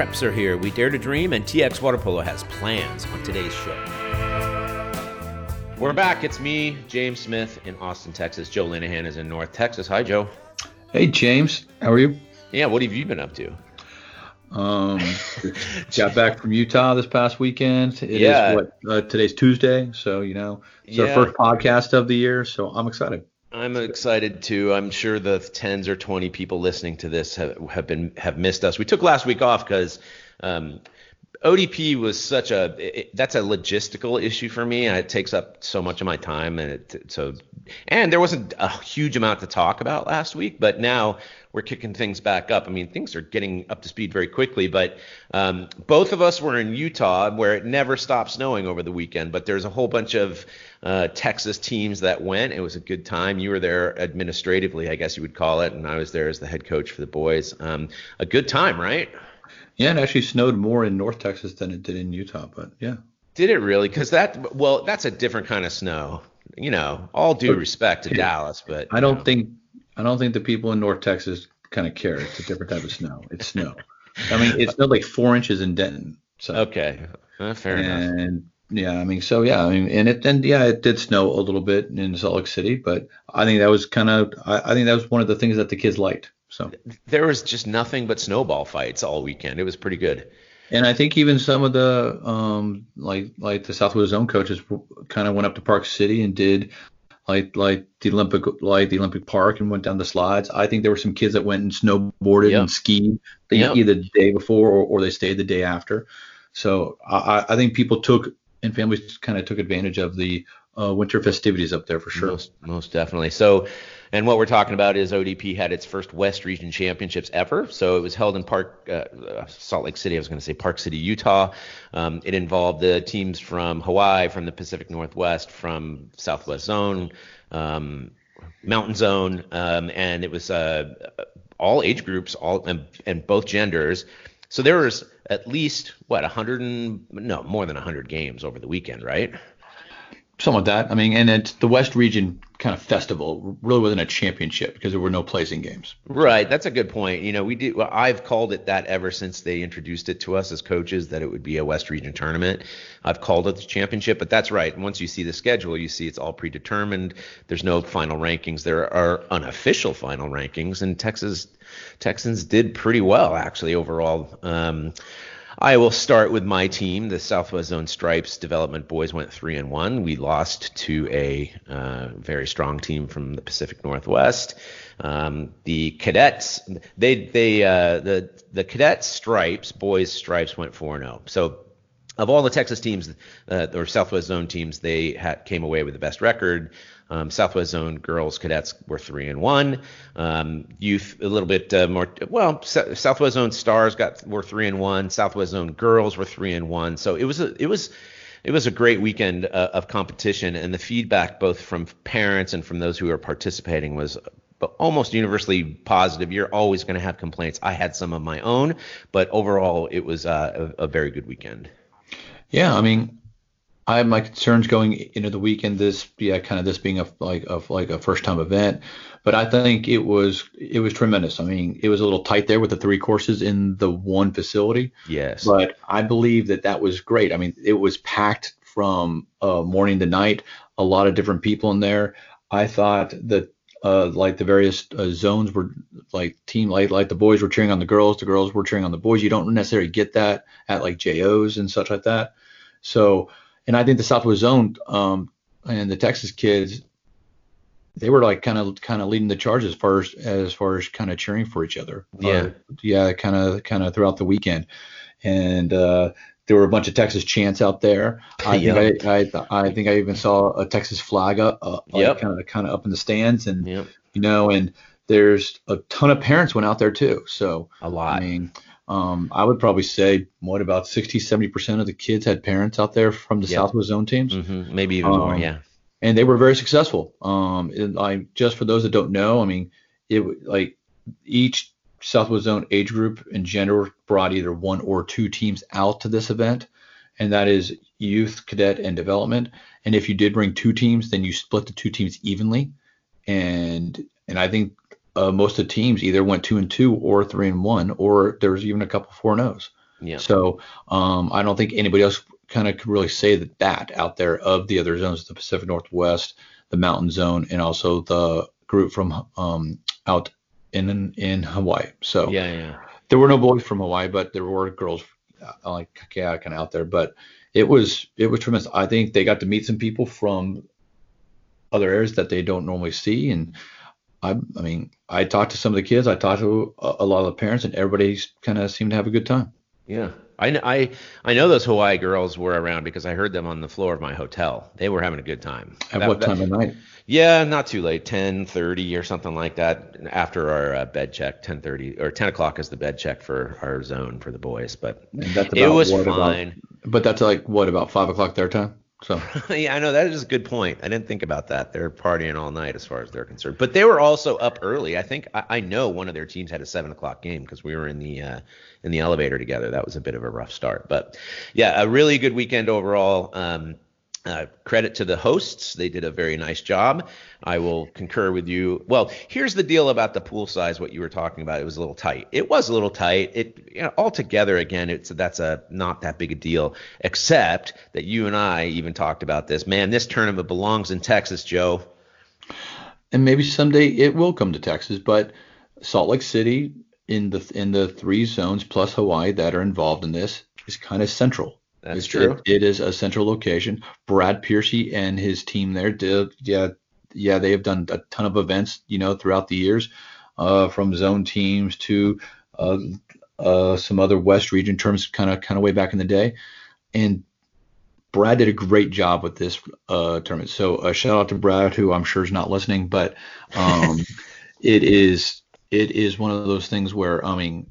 preps are here. We dare to dream, and TX Water Polo has plans on today's show. We're back. It's me, James Smith, in Austin, Texas. Joe Linehan is in North Texas. Hi, Joe. Hey, James. How are you? Yeah, what have you been up to? Um, got back from Utah this past weekend. It Yeah. is what uh, today's Tuesday, so you know it's Yeah. our first podcast of the year, so I'm excited. I'm excited too. I'm sure the tens or twenty people listening to this have, have been have missed us. We took last week off because um, ODP was such a it, that's a logistical issue for me. It takes up so much of my time, and it so and there wasn't a huge amount to talk about last week, but now we're kicking things back up. I mean, things are getting up to speed very quickly, but um, both of us were in Utah where it never stopped snowing over the weekend. But there's a whole bunch of uh, Texas teams that went. It was a good time. You were there administratively, I guess you would call it, and I was there as the head coach for the boys. Um, a good time, right? Yeah, it actually snowed more in North Texas than it did in Utah, but yeah. Did it really? Because that, well, that's a different kind of snow. You know, all due respect to Dallas, but I don't think I don't think the people in North Texas kind of care. It's a different type of snow. It's snow. I mean, it snowed like four inches in Denton. So Okay, uh, fair enough. and yeah, I mean, so yeah, I mean, and it and yeah, it did snow a little bit in Salt Lake City, but I think that was kind of I, I think that was one of the things that the kids liked. So There was just nothing but snowball fights all weekend. It was pretty good. and I think even some of the um like like the Southwest Zone coaches kind of went up to Park City and did like like the Olympic like the Olympic Park and went down the slides. I think there were some kids that went and snowboarded Yep. and skied the, Yep. either the day before or, or they stayed the day after. So I, I- I think people took and families kind of took advantage of the uh, winter festivities up there for sure. Most, most definitely. So, and what we're talking about is ODP had its first West Region Championships ever. So it was held in Park, uh, Salt Lake City. I was going to say Park City, Utah. Um, it involved the teams from Hawaii, from the Pacific Northwest, from Southwest Zone, um, Mountain Zone, um, and it was uh, all age groups, all and, and both genders. So there was at least what 100 and no more than 100 games over the weekend, right? Like that. I mean, and it's the West Region kind of festival really wasn't a championship because there were no placing games. Right, that's a good point. You know, we do. Well, I've called it that ever since they introduced it to us as coaches that it would be a West Region tournament. I've called it the championship, but that's right. Once you see the schedule, you see it's all predetermined. There's no final rankings. There are unofficial final rankings, and Texas Texans did pretty well actually overall. Um, I will start with my team. The Southwest Zone Stripes Development Boys went three and one. We lost to a uh, very strong team from the Pacific Northwest. Um, the Cadets, they they uh, the the Cadet Stripes Boys Stripes went four and zero. So of all the Texas teams uh, or Southwest Zone teams, they had, came away with the best record. Um, Southwest Zone girls cadets were three and one. Um, youth a little bit uh, more. Well, S- Southwest Zone stars got were three and one. Southwest Zone girls were three and one. So it was a it was it was a great weekend uh, of competition, and the feedback both from parents and from those who are participating was almost universally positive. You're always going to have complaints. I had some of my own, but overall it was uh, a, a very good weekend. Yeah, I mean, I have my concerns going into the weekend. This, yeah, kind of this being a like a like a first time event, but I think it was it was tremendous. I mean, it was a little tight there with the three courses in the one facility, Yes. but I believe that that was great. I mean, it was packed from uh, morning to night. A lot of different people in there. I thought that uh, like the various uh, zones were like team like like the boys were cheering on the girls, the girls were cheering on the boys. You don't necessarily get that at like JOs and such like that. So, and I think the Southwest Zone um, and the Texas kids, they were like kind of kind of leading the charge as far as as far as kind of cheering for each other. Yeah. Uh, yeah, kind of kind of throughout the weekend, and uh, there were a bunch of Texas chants out there. I Yep. think I, I I think I even saw a Texas flag up, uh, like kind of kind of up in the stands, and Yep. you know, and there's a ton of parents went out there too. So A lot. I mean, um, I would probably say what about 60, 70 percent of the kids had parents out there from the Yep. Southwest Zone teams, hmm Maybe even more. Um, Yeah. and they were very successful. Um, and I just for those that don't know, I mean, it like each Southwest Zone age group and gender brought either one or two teams out to this event, and that is youth, cadet, and development. And if you did bring two teams, then you split the two teams evenly, and and I think uh, most of the teams either went two and two or three and one, or there was even a couple four nos. Yeah. So um, I don't think anybody else kind of could really say that that out there of the other zones, the Pacific Northwest, the Mountain Zone, and also the group from um, out in in Hawaii. So yeah, yeah. There were no boys from Hawaii, but there were girls uh, like yeah, kind of out there. But it was it was tremendous. I think they got to meet some people from other areas that they don't normally see, and I, I mean, I talked to some of the kids, I talked to a, a lot of the parents, and everybody kind of seemed to have a good time. Yeah, I, I I know those Hawaii girls were around because I heard them on the floor of my hotel. They were having a good time. At that, what time that, of night? Yeah, not too late, 10:30 or something like that. After our uh, bed check, 10:30 or 10 o'clock is the bed check for our zone for the boys. But it was fine. About, but that's like what about five o'clock their time? So yeah, I know that is a good point. I didn't think about that. They're partying all night as far as they're concerned, but they were also up early. I think I, I know one of their teams had a seven o'clock game because we were in the uh, in the elevator together. That was a bit of a rough start, but yeah, a really good weekend overall. Um, uh, credit to the hosts. They did a very nice job. I will concur with you. Well, here's the deal about the pool size. What you were talking about, it was a little tight. It was a little tight. It you know, altogether, again, it's that's a not that big a deal. Except that you and I even talked about this. Man, this tournament belongs in Texas, Joe. And maybe someday it will come to Texas, but Salt Lake City in the in the three zones plus Hawaii that are involved in this is kind of central. That's it's, true. It, it is a central location. Brad Piercy and his team there did, yeah, yeah, they have done a ton of events, you know, throughout the years, uh, from zone teams to uh, uh, some other West region terms, kind of kind of way back in the day. And Brad did a great job with this uh, tournament. So a shout out to Brad, who I'm sure is not listening, but um, it is it is one of those things where I mean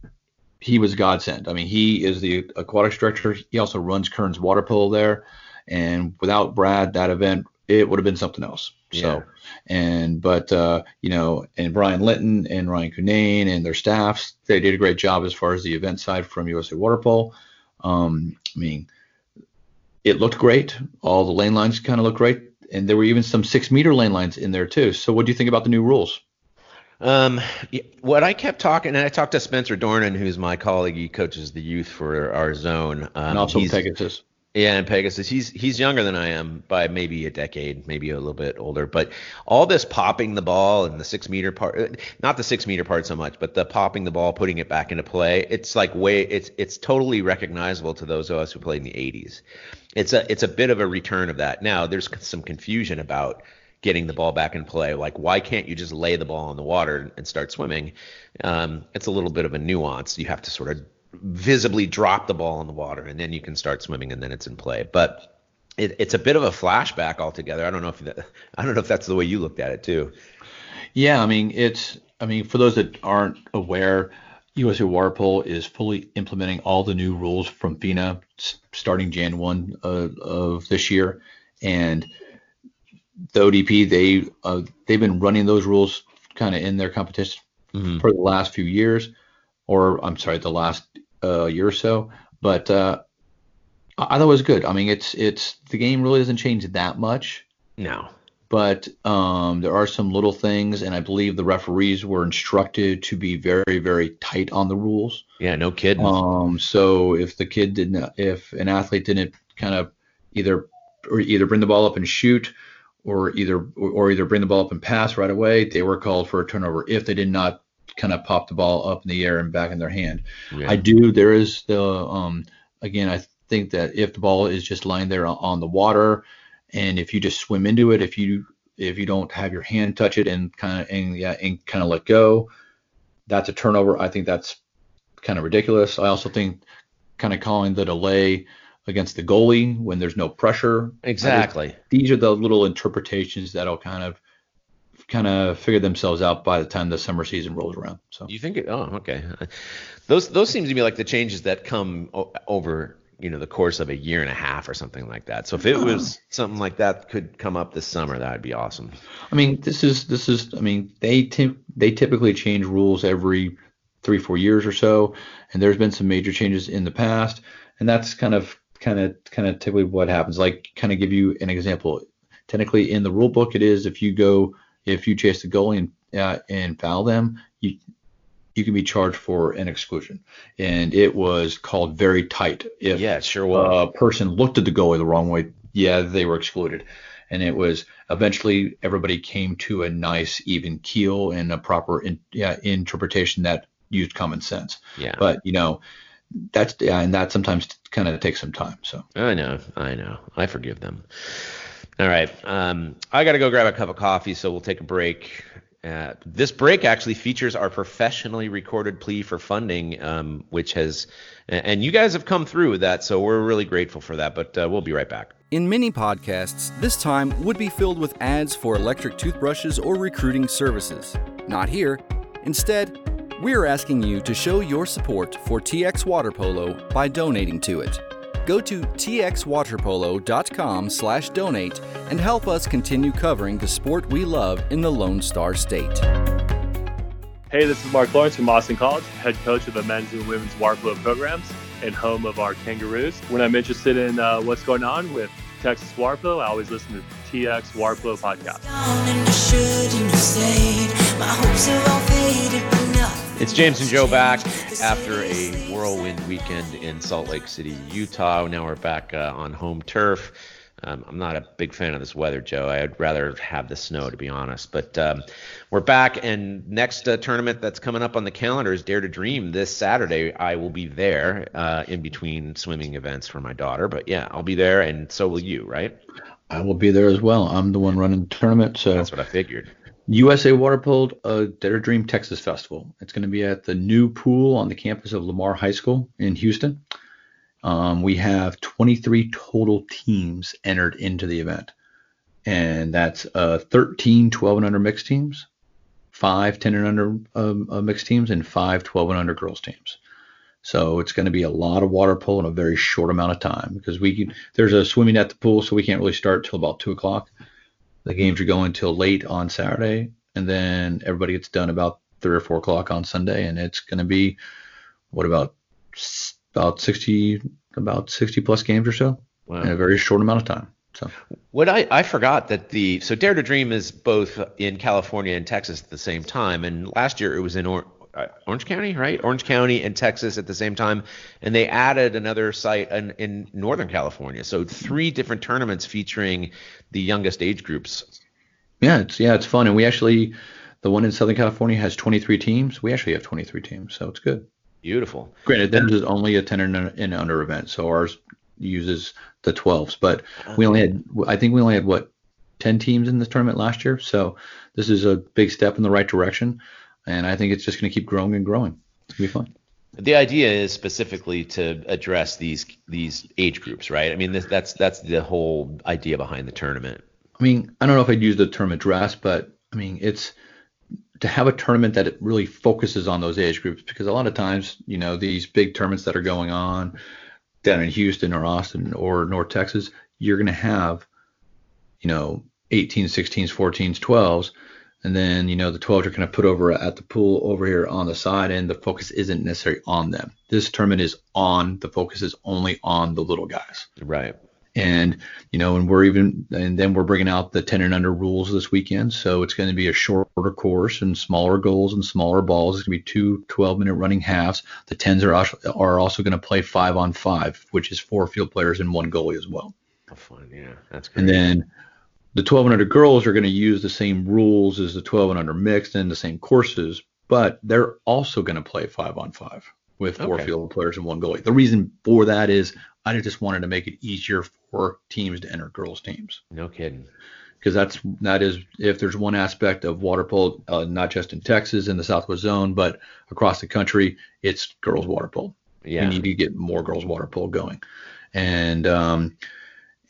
he was godsend. I mean, he is the aquatics director. He also runs Kearns water polo there, and without Brad, that event it would have been something else. Yeah. So, and but uh, you know, and Brian Linton and Ryan Cunane and their staffs, they did a great job as far as the event side from USA Water Polo. Um, I mean, it looked great. All the lane lines kind of looked great, and there were even some six meter lane lines in there too. So, what do you think about the new rules? Um, what I kept talking, and I talked to Spencer Dornan, who's my colleague. He coaches the youth for our zone. Um, and also Pegasus. Yeah, and Pegasus. He's he's younger than I am by maybe a decade, maybe a little bit older. But all this popping the ball and the six meter part, not the six meter part so much, but the popping the ball, putting it back into play. It's like way, it's it's totally recognizable to those of us who played in the 80s. It's a it's a bit of a return of that. Now there's some confusion about getting the ball back in play. Like, why can't you just lay the ball in the water and start swimming? Um, it's a little bit of a nuance. You have to sort of visibly drop the ball in the water, and then you can start swimming, and then it's in play. But it, it's a bit of a flashback altogether. I don't know if that, I don't know if that's the way you looked at it too. Yeah, I mean, it's I mean, for those that aren't aware. USA Water Polo is fully implementing all the new rules from FINA starting Jan 1 uh, of this year. And the ODP they uh, they've been running those rules kind of in their competition mm-hmm. for the last few years, or I'm sorry, the last uh, year or so. But uh, I thought it was good. I mean, it's it's the game really doesn't change that much. No. But um, there are some little things, and I believe the referees were instructed to be very, very tight on the rules. Yeah, no kidding. Um, so if the kid didn't, if an athlete didn't kind of either or either bring the ball up and shoot, or either or either bring the ball up and pass right away, they were called for a turnover if they did not kind of pop the ball up in the air and back in their hand. Yeah. I do. There is the um again. I think that if the ball is just lying there on the water, and if you just swim into it, if you if you don't have your hand touch it and kind of and yeah and kind of let go, that's a turnover. I think that's kind of ridiculous. I also think kind of calling the delay against the goalie when there's no pressure. Exactly. These are the little interpretations that'll kind of kind of figure themselves out by the time the summer season rolls around. So you think? It, oh, okay. Those those seem to be like the changes that come o- over you know the course of a year and a half or something like that. So if it was something like that could come up this summer, that would be awesome. I mean, this is this is. I mean, they t- they typically change rules every three four years or so, and there's been some major changes in the past, and that's kind of kind of kind of typically what happens. Like kind of give you an example. Technically, in the rule book, it is if you go if you chase the goalie and uh, and foul them, you you can be charged for an exclusion. And it was called very tight. If yeah, sure was. a person looked at the goalie the wrong way, yeah, they were excluded. And it was eventually everybody came to a nice even keel and a proper in, yeah, interpretation that used common sense. Yeah. But you know, that's yeah, and that sometimes kind of takes some time. So I know, I know, I forgive them. All right, um, I got to go grab a cup of coffee, so we'll take a break. Uh, this break actually features our professionally recorded plea for funding, um, which has, and you guys have come through with that, so we're really grateful for that. But uh, we'll be right back. In many podcasts, this time would be filled with ads for electric toothbrushes or recruiting services. Not here. Instead, we're asking you to show your support for TX Water Polo by donating to it. Go to txwaterpolo.com/donate and help us continue covering the sport we love in the Lone Star State. Hey, this is Mark Lawrence from Austin College, head coach of the men's and women's water polo programs and home of our Kangaroos. When I'm interested in uh, what's going on with Texas water polo, I always listen to the TX Water Polo podcast. It's James and Joe back after a whirlwind weekend in Salt Lake City, Utah. Now we're back uh, on home turf. Um, I'm not a big fan of this weather, Joe. I'd rather have the snow, to be honest. But um, we're back, and next uh, tournament that's coming up on the calendar is Dare to Dream this Saturday. I will be there uh, in between swimming events for my daughter. But yeah, I'll be there, and so will you, right? I will be there as well. I'm the one running the tournament, so that's what I figured. USA Water Polo uh, Dare Dream Texas Festival. It's going to be at the new pool on the campus of Lamar High School in Houston. Um, we have 23 total teams entered into the event, and that's uh, 13 12 and under mixed teams, five 10 and under um, uh, mixed teams, and five 12 and under girls teams. So it's going to be a lot of water polo in a very short amount of time because we can, there's a swimming at the pool, so we can't really start till about two o'clock. The games are going till late on Saturday, and then everybody gets done about three or four o'clock on Sunday, and it's going to be what about about 60 about 60 plus games or so wow. in a very short amount of time. So what I, I forgot that the so Dare to Dream is both in California and Texas at the same time, and last year it was in or, Uh, Orange County, right? Orange County and Texas at the same time, and they added another site in, in Northern California. So three different tournaments featuring the youngest age groups. Yeah, it's yeah, it's fun, and we actually the one in Southern California has 23 teams. We actually have 23 teams, so it's good. Beautiful. Granted, this is only a 10 and under event, so ours uses the 12s, but we only had I think we only had what 10 teams in this tournament last year, so this is a big step in the right direction and I think it's just going to keep growing and growing. It's gonna be fun. The idea is specifically to address these these age groups, right? I mean, this, that's that's the whole idea behind the tournament. I mean, I don't know if I'd use the term address, but I mean, it's to have a tournament that it really focuses on those age groups because a lot of times, you know, these big tournaments that are going on down in Houston or Austin or North Texas, you're going to have, you know, 18, 16s, 14s, 12s and then, you know, the 12s are kind of put over at the pool over here on the side, and the focus isn't necessarily on them. This tournament is on, the focus is only on the little guys. Right. And, you know, and we're even, and then we're bringing out the 10 and under rules this weekend. So it's going to be a shorter course and smaller goals and smaller balls. It's going to be two 12 minute running halves. The 10s are also, are also going to play five on five, which is four field players and one goalie as well. Fun. Yeah. That's great. And then, the 12 and under girls are going to use the same rules as the 12 and under mixed and the same courses, but they're also going to play five on five with four okay. field players and one goalie. The reason for that is I just wanted to make it easier for teams to enter girls teams. No kidding. Because that's that is if there's one aspect of water polo, uh, not just in Texas in the Southwest Zone, but across the country, it's girls water polo. Yeah. We need to get more girls water polo going, and um,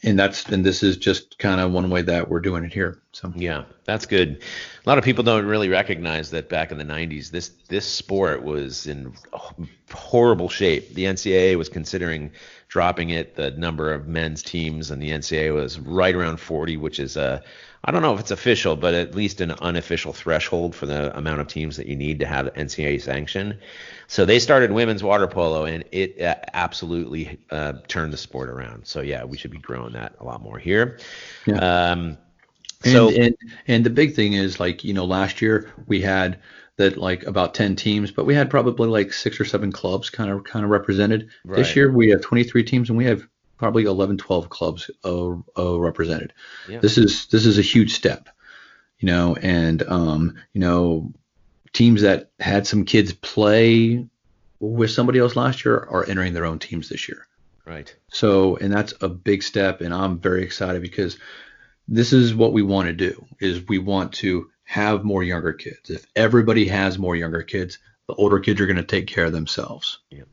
and that's and this is just kind of one way that we're doing it here. So yeah, that's good. A lot of people don't really recognize that back in the 90s, this this sport was in horrible shape. The NCAA was considering dropping it. The number of men's teams and the NCAA was right around 40, which is a I don't know if it's official, but at least an unofficial threshold for the amount of teams that you need to have NCAA sanction. So they started women's water polo, and it uh, absolutely uh, turned the sport around. So yeah, we should be growing that a lot more here. Yeah. Um, And, So and and the big thing is like you know last year we had that like about 10 teams, but we had probably like six or seven clubs kind of kind of represented. Right. This year we have 23 teams and we have probably 11, 12 clubs uh, uh, represented. Yeah. This is this is a huge step, you know, and um, you know teams that had some kids play with somebody else last year are entering their own teams this year. right. So, and that's a big step, and I'm very excited because this is what we want to do: is we want to have more younger kids. If everybody has more younger kids, the older kids are going to take care of themselves. Yeah.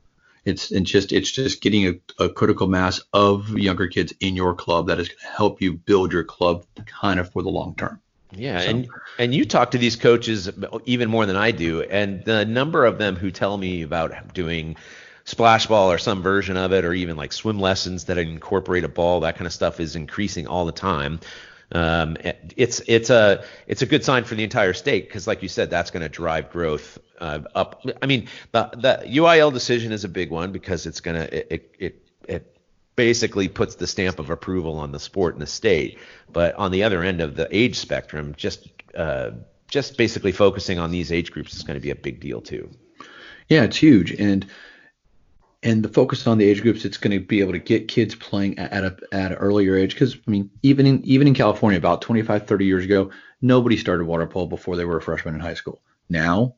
It's and just it's just getting a, a critical mass of younger kids in your club that is going to help you build your club kind of for the long term. Yeah, So- and and you talk to these coaches even more than I do, and the number of them who tell me about doing splash ball or some version of it, or even like swim lessons that incorporate a ball, that kind of stuff is increasing all the time. Um, it's it's a it's a good sign for the entire state because, like you said, that's going to drive growth uh, up. I mean, the the UIL decision is a big one because it's gonna it it, it, it basically puts the stamp of approval on the sport in the state. But on the other end of the age spectrum, just uh, just basically focusing on these age groups is going to be a big deal too. Yeah, it's huge, and and the focus on the age groups, it's going to be able to get kids playing at, a at an earlier age. Because I mean, even in even in California, about 25, 30 years ago, nobody started water polo before they were a freshman in high school. Now,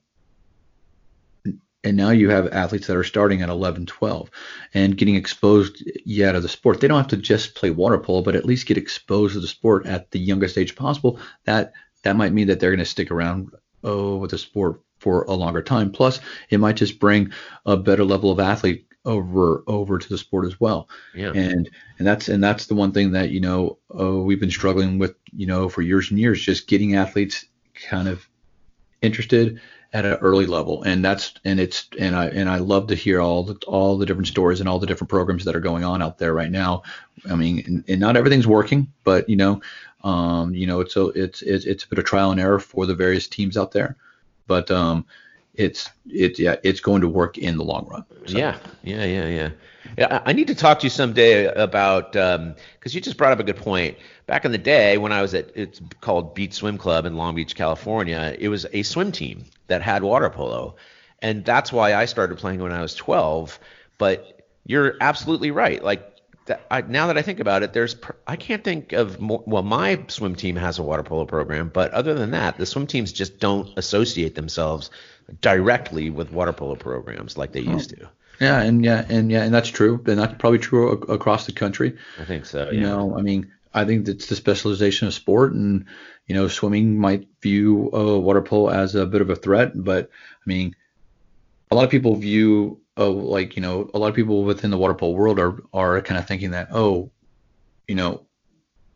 and now you have athletes that are starting at 11, 12, and getting exposed yeah to the sport. They don't have to just play water polo, but at least get exposed to the sport at the youngest age possible. That that might mean that they're going to stick around oh, with the sport for a longer time. Plus, it might just bring a better level of athlete over over to the sport as well. Yeah. And and that's and that's the one thing that you know uh, we've been struggling with you know for years and years, just getting athletes kind of interested at an early level and that's and it's and I and I love to hear all the all the different stories and all the different programs that are going on out there right now. I mean, and, and not everything's working, but you know, um, you know, it's a it's it's it's a bit of trial and error for the various teams out there, but um, it's it's yeah, it's going to work in the long run. So, Yeah, yeah, yeah, yeah. I need to talk to you someday about um, because you just brought up a good point. Back in the day, when I was at it's called Beach Swim Club in Long Beach, California, it was a swim team that had water polo, and that's why I started playing when I was 12. But you're absolutely right. Like that, I, now that I think about it, there's pr- I can't think of more. Well, my swim team has a water polo program, but other than that, the swim teams just don't associate themselves directly with water polo programs like they used to. Yeah, and yeah, and yeah, and that's true, and that's probably true a- across the country. I think so. You know, I mean, I think it's the specialization of sport, and you know, swimming might view uh, water polo as a bit of a threat, but I mean, a lot of people view, oh, like you know, a lot of people within the water polo world are are kind of thinking that, oh, you know,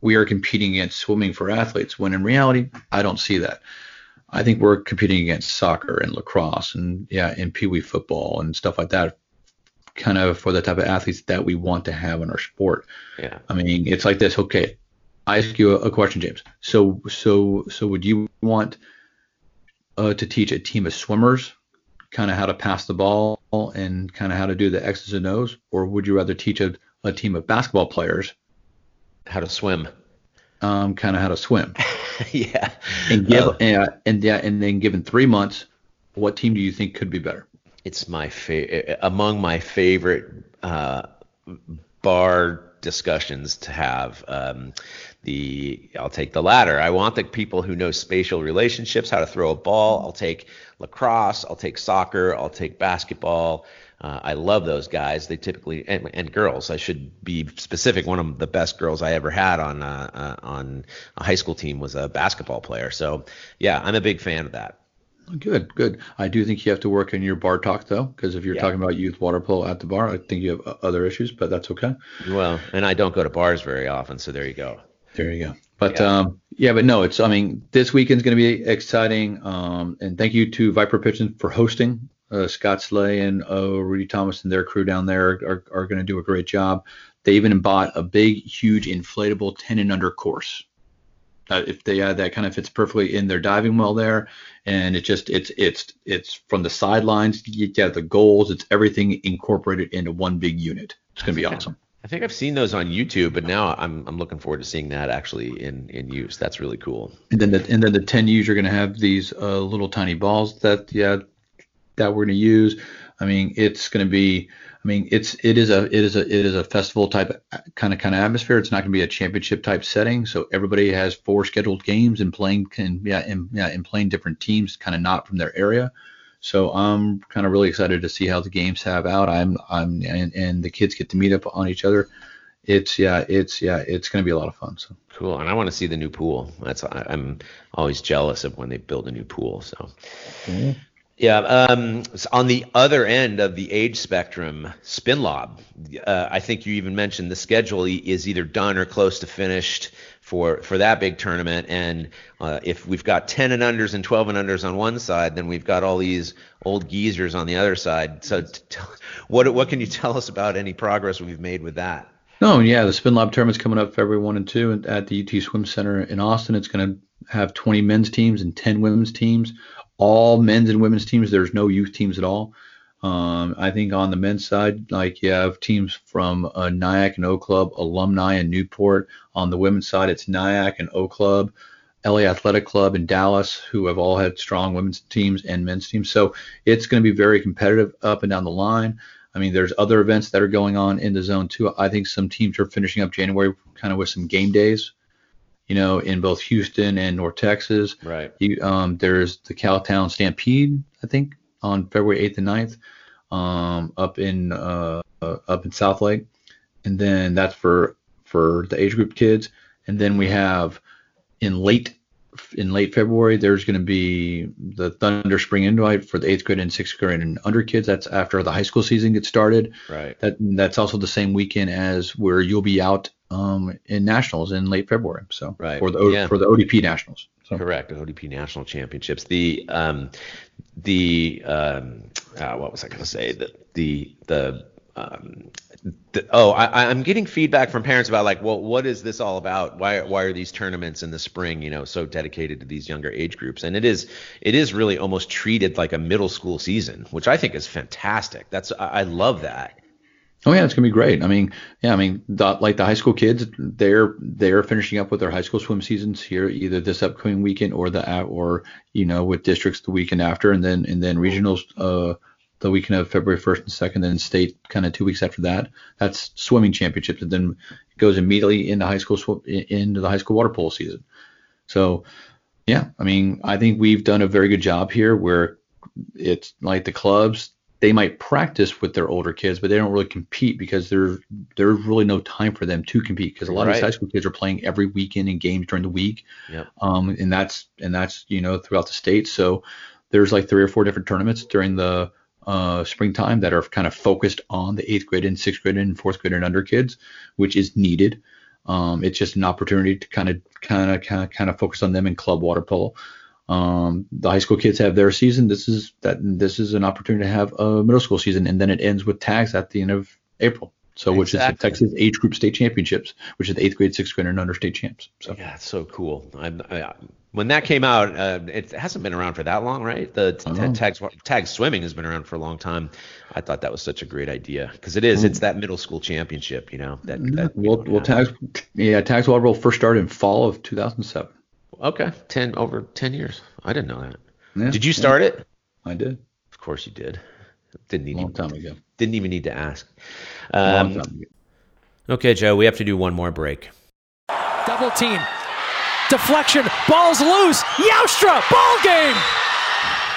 we are competing against swimming for athletes, when in reality, I don't see that. I think we're competing against soccer and lacrosse and yeah, and pee wee football and stuff like that, kind of for the type of athletes that we want to have in our sport. Yeah. I mean, it's like this. Okay, I ask you a, a question, James. So, so, so, would you want uh, to teach a team of swimmers kind of how to pass the ball and kind of how to do the X's and O's, or would you rather teach a, a team of basketball players How to swim. um, kind of how to swim? yeah. And give Oh, and, and yeah, and then given three months, what team do you think could be better? it's my favorite among my favorite uh, bar discussions to have. Um, the I'll take the latter. I want the people who know spatial relationships, how to throw a ball. I'll take lacrosse. I'll take soccer. I'll take basketball. Uh, I love those guys. They typically and, and girls. I should be specific. One of the best girls I ever had on uh, uh, on a high school team was a basketball player. So yeah, I'm a big fan of that. Good, good. I do think you have to work on your bar talk though, because if you're Yeah. talking about youth water polo at the bar, I think you have other issues, but that's okay. Well, and I don't go to bars very often, so there you go. There you go. But Yeah. um, yeah, but no, it's. I mean, this weekend's going to be exciting. Um, and thank you to Viper Pitching for hosting. Uh, Scott Slay and uh, Rudy Thomas and their crew down there are, are going to do a great job. They even bought a big, huge inflatable 10 and under course. Uh, if they uh, that kind of fits perfectly in their diving well there, and it just it's it's it's from the sidelines, you get the goals, it's everything incorporated into one big unit. It's going to be awesome. I think I've seen those on YouTube, but now I'm I'm looking forward to seeing that actually in in use. That's really cool. And then the and then the 10Us are going to have these uh, little tiny balls that yeah that we're going to use. I mean, it's going to be. I mean, it's it is a it is a it is a festival type kind of kind of atmosphere. It's not going to be a championship type setting. So everybody has four scheduled games and playing can yeah and yeah and playing different teams, kind of not from their area. So I'm kind of really excited to see how the games have out. I'm I'm and, and the kids get to meet up on each other. It's yeah, it's yeah, it's going to be a lot of fun. So cool, and I want to see the new pool. That's I, am always jealous of when they build a new pool. So. Yeah, um, on the other end of the age spectrum, spin lob. Uh, I think you even mentioned the schedule is either done or close to finished for for that big tournament. And uh, if we've got 10 and unders and 12 and unders on one side, then we've got all these old geezers on the other side. So, t- what what can you tell us about any progress we've made with that? No, yeah, the spin lob tournament's coming up February one and two at the UT Swim Center in Austin. It's going to have 20 men's teams and 10 women's teams all men's and women's teams. There's no youth teams at all. Um, I think on the men's side, like you have teams from uh, NYAC and O Club, alumni in Newport. On the women's side, it's NYAC and O Club, LA Athletic Club in Dallas, who have all had strong women's teams and men's teams. So it's going to be very competitive up and down the line. I mean, there's other events that are going on in the zone too. I think some teams are finishing up January kind of with some game days you know, in both Houston and North Texas. Right. You, um, there's the Cowtown Stampede, I think, on February 8th and 9th, um, up in uh, uh, up in Southlake, and then that's for for the age group kids. And then we have in late in late February, there's going to be the Thunder Spring Invite for the eighth grade and sixth grade and under kids. That's after the high school season gets started. Right. That that's also the same weekend as where you'll be out um, in nationals in late February. So right. for the yeah. for the ODP nationals. So. Correct, the ODP national championships. The um, the um, uh, what was I going to say? The the the um, the, oh, I, I'm getting feedback from parents about like, well, what is this all about? Why why are these tournaments in the spring, you know, so dedicated to these younger age groups? And it is it is really almost treated like a middle school season, which I think is fantastic. That's I, I love that. Oh yeah, it's gonna be great. I mean, yeah, I mean, the, like the high school kids, they're they're finishing up with their high school swim seasons here either this upcoming weekend or the or you know with districts the weekend after, and then and then regionals uh, the weekend of February 1st and 2nd, then state kind of two weeks after that. That's swimming championships, and then it goes immediately into high school sw- into the high school water polo season. So yeah, I mean, I think we've done a very good job here where it's like the clubs they might practice with their older kids, but they don't really compete because there's there's really no time for them to compete because a lot right. of these high school kids are playing every weekend in games during the week, yep. um, and that's and that's you know throughout the state. So there's like three or four different tournaments during the uh, springtime that are kind of focused on the eighth grade and sixth grade and fourth grade and under kids, which is needed. Um, it's just an opportunity to kind of kind of kind of kind of focus on them in club water polo. Um, the high school kids have their season. This is that. This is an opportunity to have a middle school season, and then it ends with tags at the end of April. So, exactly. which is the Texas Age Group State Championships, which is the eighth grade, sixth grade, and under state champs. So yeah, it's so cool. I, I, when that came out, uh, it hasn't been around for that long, right? The t- tags tag swimming has been around for a long time. I thought that was such a great idea because it is. It's that middle school championship, you know. That, that well, well, tags, yeah, tags water polo first started in fall of 2007. Okay, ten over ten years. I didn't know that. Yeah, did you start yeah. it? I did. Of course you did. Didn't need long time ago. Didn't even need to ask. Um, okay, Joe, we have to do one more break. Double team, deflection, balls loose. Youstra, ball game.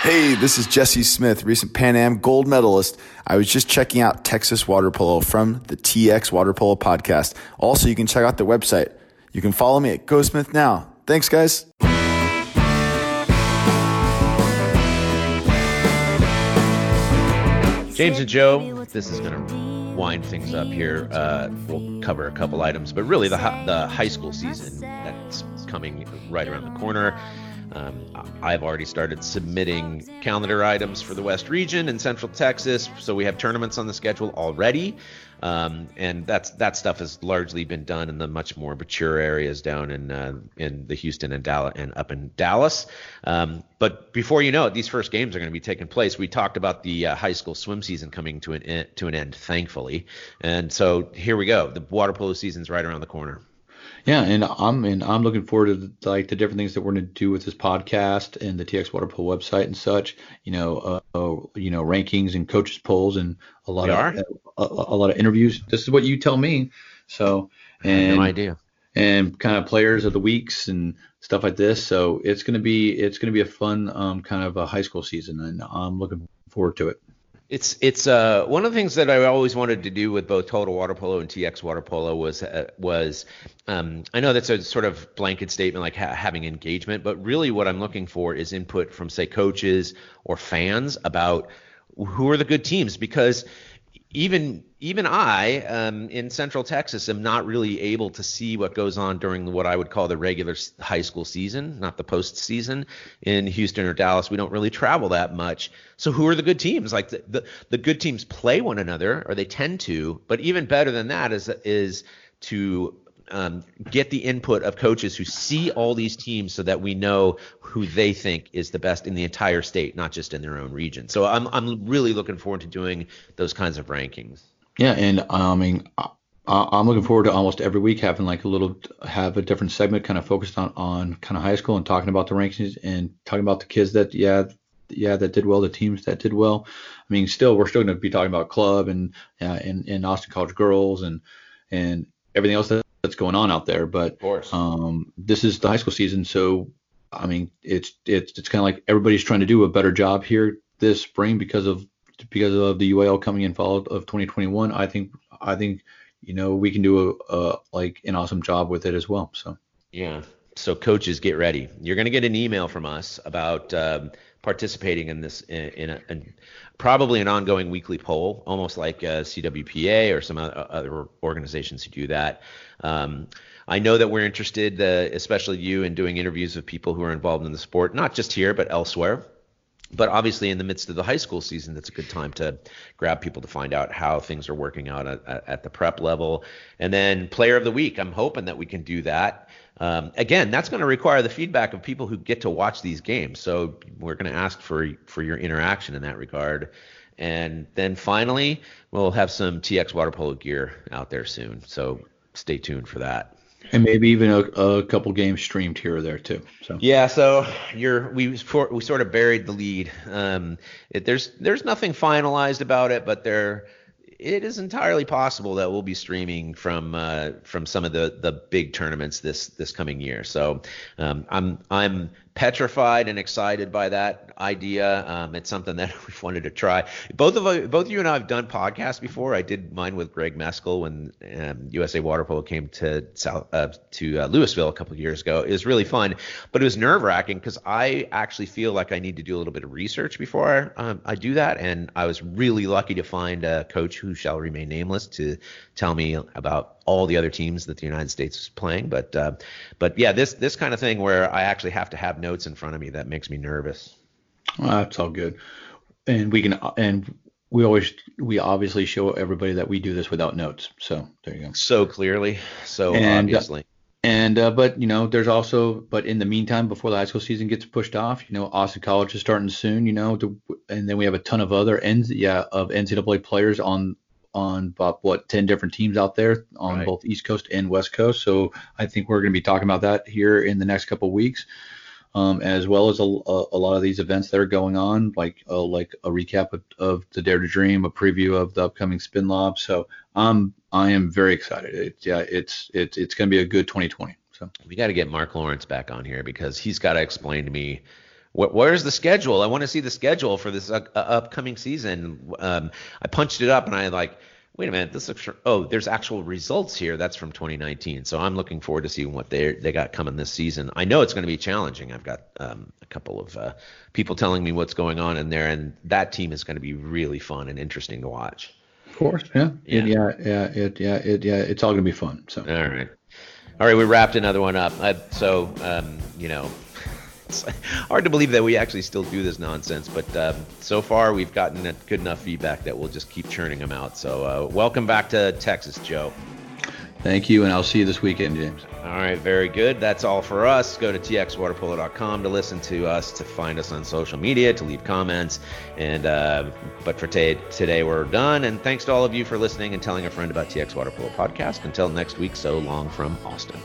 Hey, this is Jesse Smith, recent Pan Am gold medalist. I was just checking out Texas Water Polo from the TX Water Polo podcast. Also, you can check out the website. You can follow me at Go Smith Now. Thanks, guys. James and Joe, this is going to wind things up here. Uh, we'll cover a couple items, but really the, the high school season that's coming right around the corner. Um, I've already started submitting calendar items for the West region and Central Texas, so we have tournaments on the schedule already. Um, and that's that stuff has largely been done in the much more mature areas down in uh, in the Houston and Dallas and up in Dallas. Um, but before you know it, these first games are going to be taking place. We talked about the uh, high school swim season coming to an to an end, thankfully, and so here we go. The water polo season's right around the corner. Yeah, and I'm and I'm looking forward to the, like the different things that we're going to do with this podcast and the TX Water Polo website and such. You know, uh, uh, you know, rankings and coaches polls and a lot we of a, a, lot of interviews. This is what you tell me. So and no idea. And kind of players of the weeks and stuff like this. So it's gonna be it's gonna be a fun um, kind of a high school season, and I'm looking forward to it. It's it's uh, one of the things that I always wanted to do with both Total Water Polo and TX Water Polo was uh, was um, I know that's a sort of blanket statement like ha- having engagement, but really what I'm looking for is input from say coaches or fans about who are the good teams because even even I um, in Central Texas am not really able to see what goes on during what I would call the regular high school season, not the postseason. In Houston or Dallas, we don't really travel that much. So who are the good teams? Like the, the, the good teams play one another, or they tend to. But even better than that is is to um, get the input of coaches who see all these teams so that we know who they think is the best in the entire state, not just in their own region. So I'm I'm really looking forward to doing those kinds of rankings. Yeah, and I mean, I'm looking forward to almost every week having like a little have a different segment kind of focused on on kind of high school and talking about the rankings and talking about the kids that yeah yeah that did well, the teams that did well. I mean, still we're still going to be talking about club and uh, and, and Austin College girls and and everything else that that's going on out there. But um, this is the high school season, so I mean, it's it's it's kind of like everybody's trying to do a better job here this spring because of because of the UIL coming in fall of 2021. I think I think you know we can do a, a like an awesome job with it as well. So yeah. So coaches, get ready. You're going to get an email from us about um, participating in this in, in, a, in probably an ongoing weekly poll, almost like uh, CWPA or some other organizations who do that. Um, I know that we're interested, uh, especially you, in doing interviews with people who are involved in the sport, not just here but elsewhere. But obviously, in the midst of the high school season, that's a good time to grab people to find out how things are working out at, at the prep level. And then, player of the week, I'm hoping that we can do that. Um, again, that's going to require the feedback of people who get to watch these games. So we're going to ask for for your interaction in that regard. And then finally, we'll have some TX water polo gear out there soon. So stay tuned for that. And maybe even a, a couple games streamed here or there too. So yeah, so you're we we sort of buried the lead. Um, it, there's there's nothing finalized about it, but there it is entirely possible that we'll be streaming from uh, from some of the the big tournaments this this coming year. So um, I'm I'm petrified and excited by that idea. Um, it's something that we've wanted to try. Both of both you and I have done podcasts before. I did mine with Greg Mescall when um, USA Water Polo came to South uh, to uh, Louisville a couple years ago. It was really fun, but it was nerve wracking because I actually feel like I need to do a little bit of research before um, I do that. And I was really lucky to find a coach who shall remain nameless to tell me about all the other teams that the United States is playing. But uh, but yeah, this this kind of thing where I actually have to have notes in front of me that makes me nervous. Well, that's all good, and we can and we always we obviously show everybody that we do this without notes. So there you go. So clearly, so and, uh, obviously. Uh, and uh, but you know, there's also but in the meantime, before the high school season gets pushed off, you know, Austin College is starting soon. You know, to, and then we have a ton of other ends, yeah, of NCAA players on on about what 10 different teams out there on right. both East Coast and West Coast. So I think we're going to be talking about that here in the next couple of weeks, um, as well as a, a, lot of these events that are going on, like uh, like a recap of, of, the Dare to Dream, a preview of the upcoming Spin Lob. So um, I am very excited. It, yeah, it's it's it's going to be a good 2020. So we got to get Mark Lawrence back on here because he's got to explain to me where's the schedule? I want to see the schedule for this uh, uh, upcoming season. Um, I punched it up and I like, wait a minute, this looks. Oh, there's actual results here. That's from 2019. So I'm looking forward to seeing what they they got coming this season. I know it's going to be challenging. I've got um, a couple of uh, people telling me what's going on in there, and that team is going to be really fun and interesting to watch. Of course, yeah, yeah, it, yeah, yeah, it, yeah, it, yeah. It's all going to be fun. So all right, all right, we wrapped another one up. Uh, so um, you know it's hard to believe that we actually still do this nonsense, but um, so far we've gotten good enough feedback that we'll just keep churning them out. So uh, welcome back to Texas, Joe. Thank you, and I'll see you this weekend, James. All right, very good. That's all for us. Go to txwaterpolo.com to listen to us, to find us on social media, to leave comments. And uh, but for t- today, we're done. And thanks to all of you for listening and telling a friend about TX Water Polo podcast. Until next week, so long from Austin.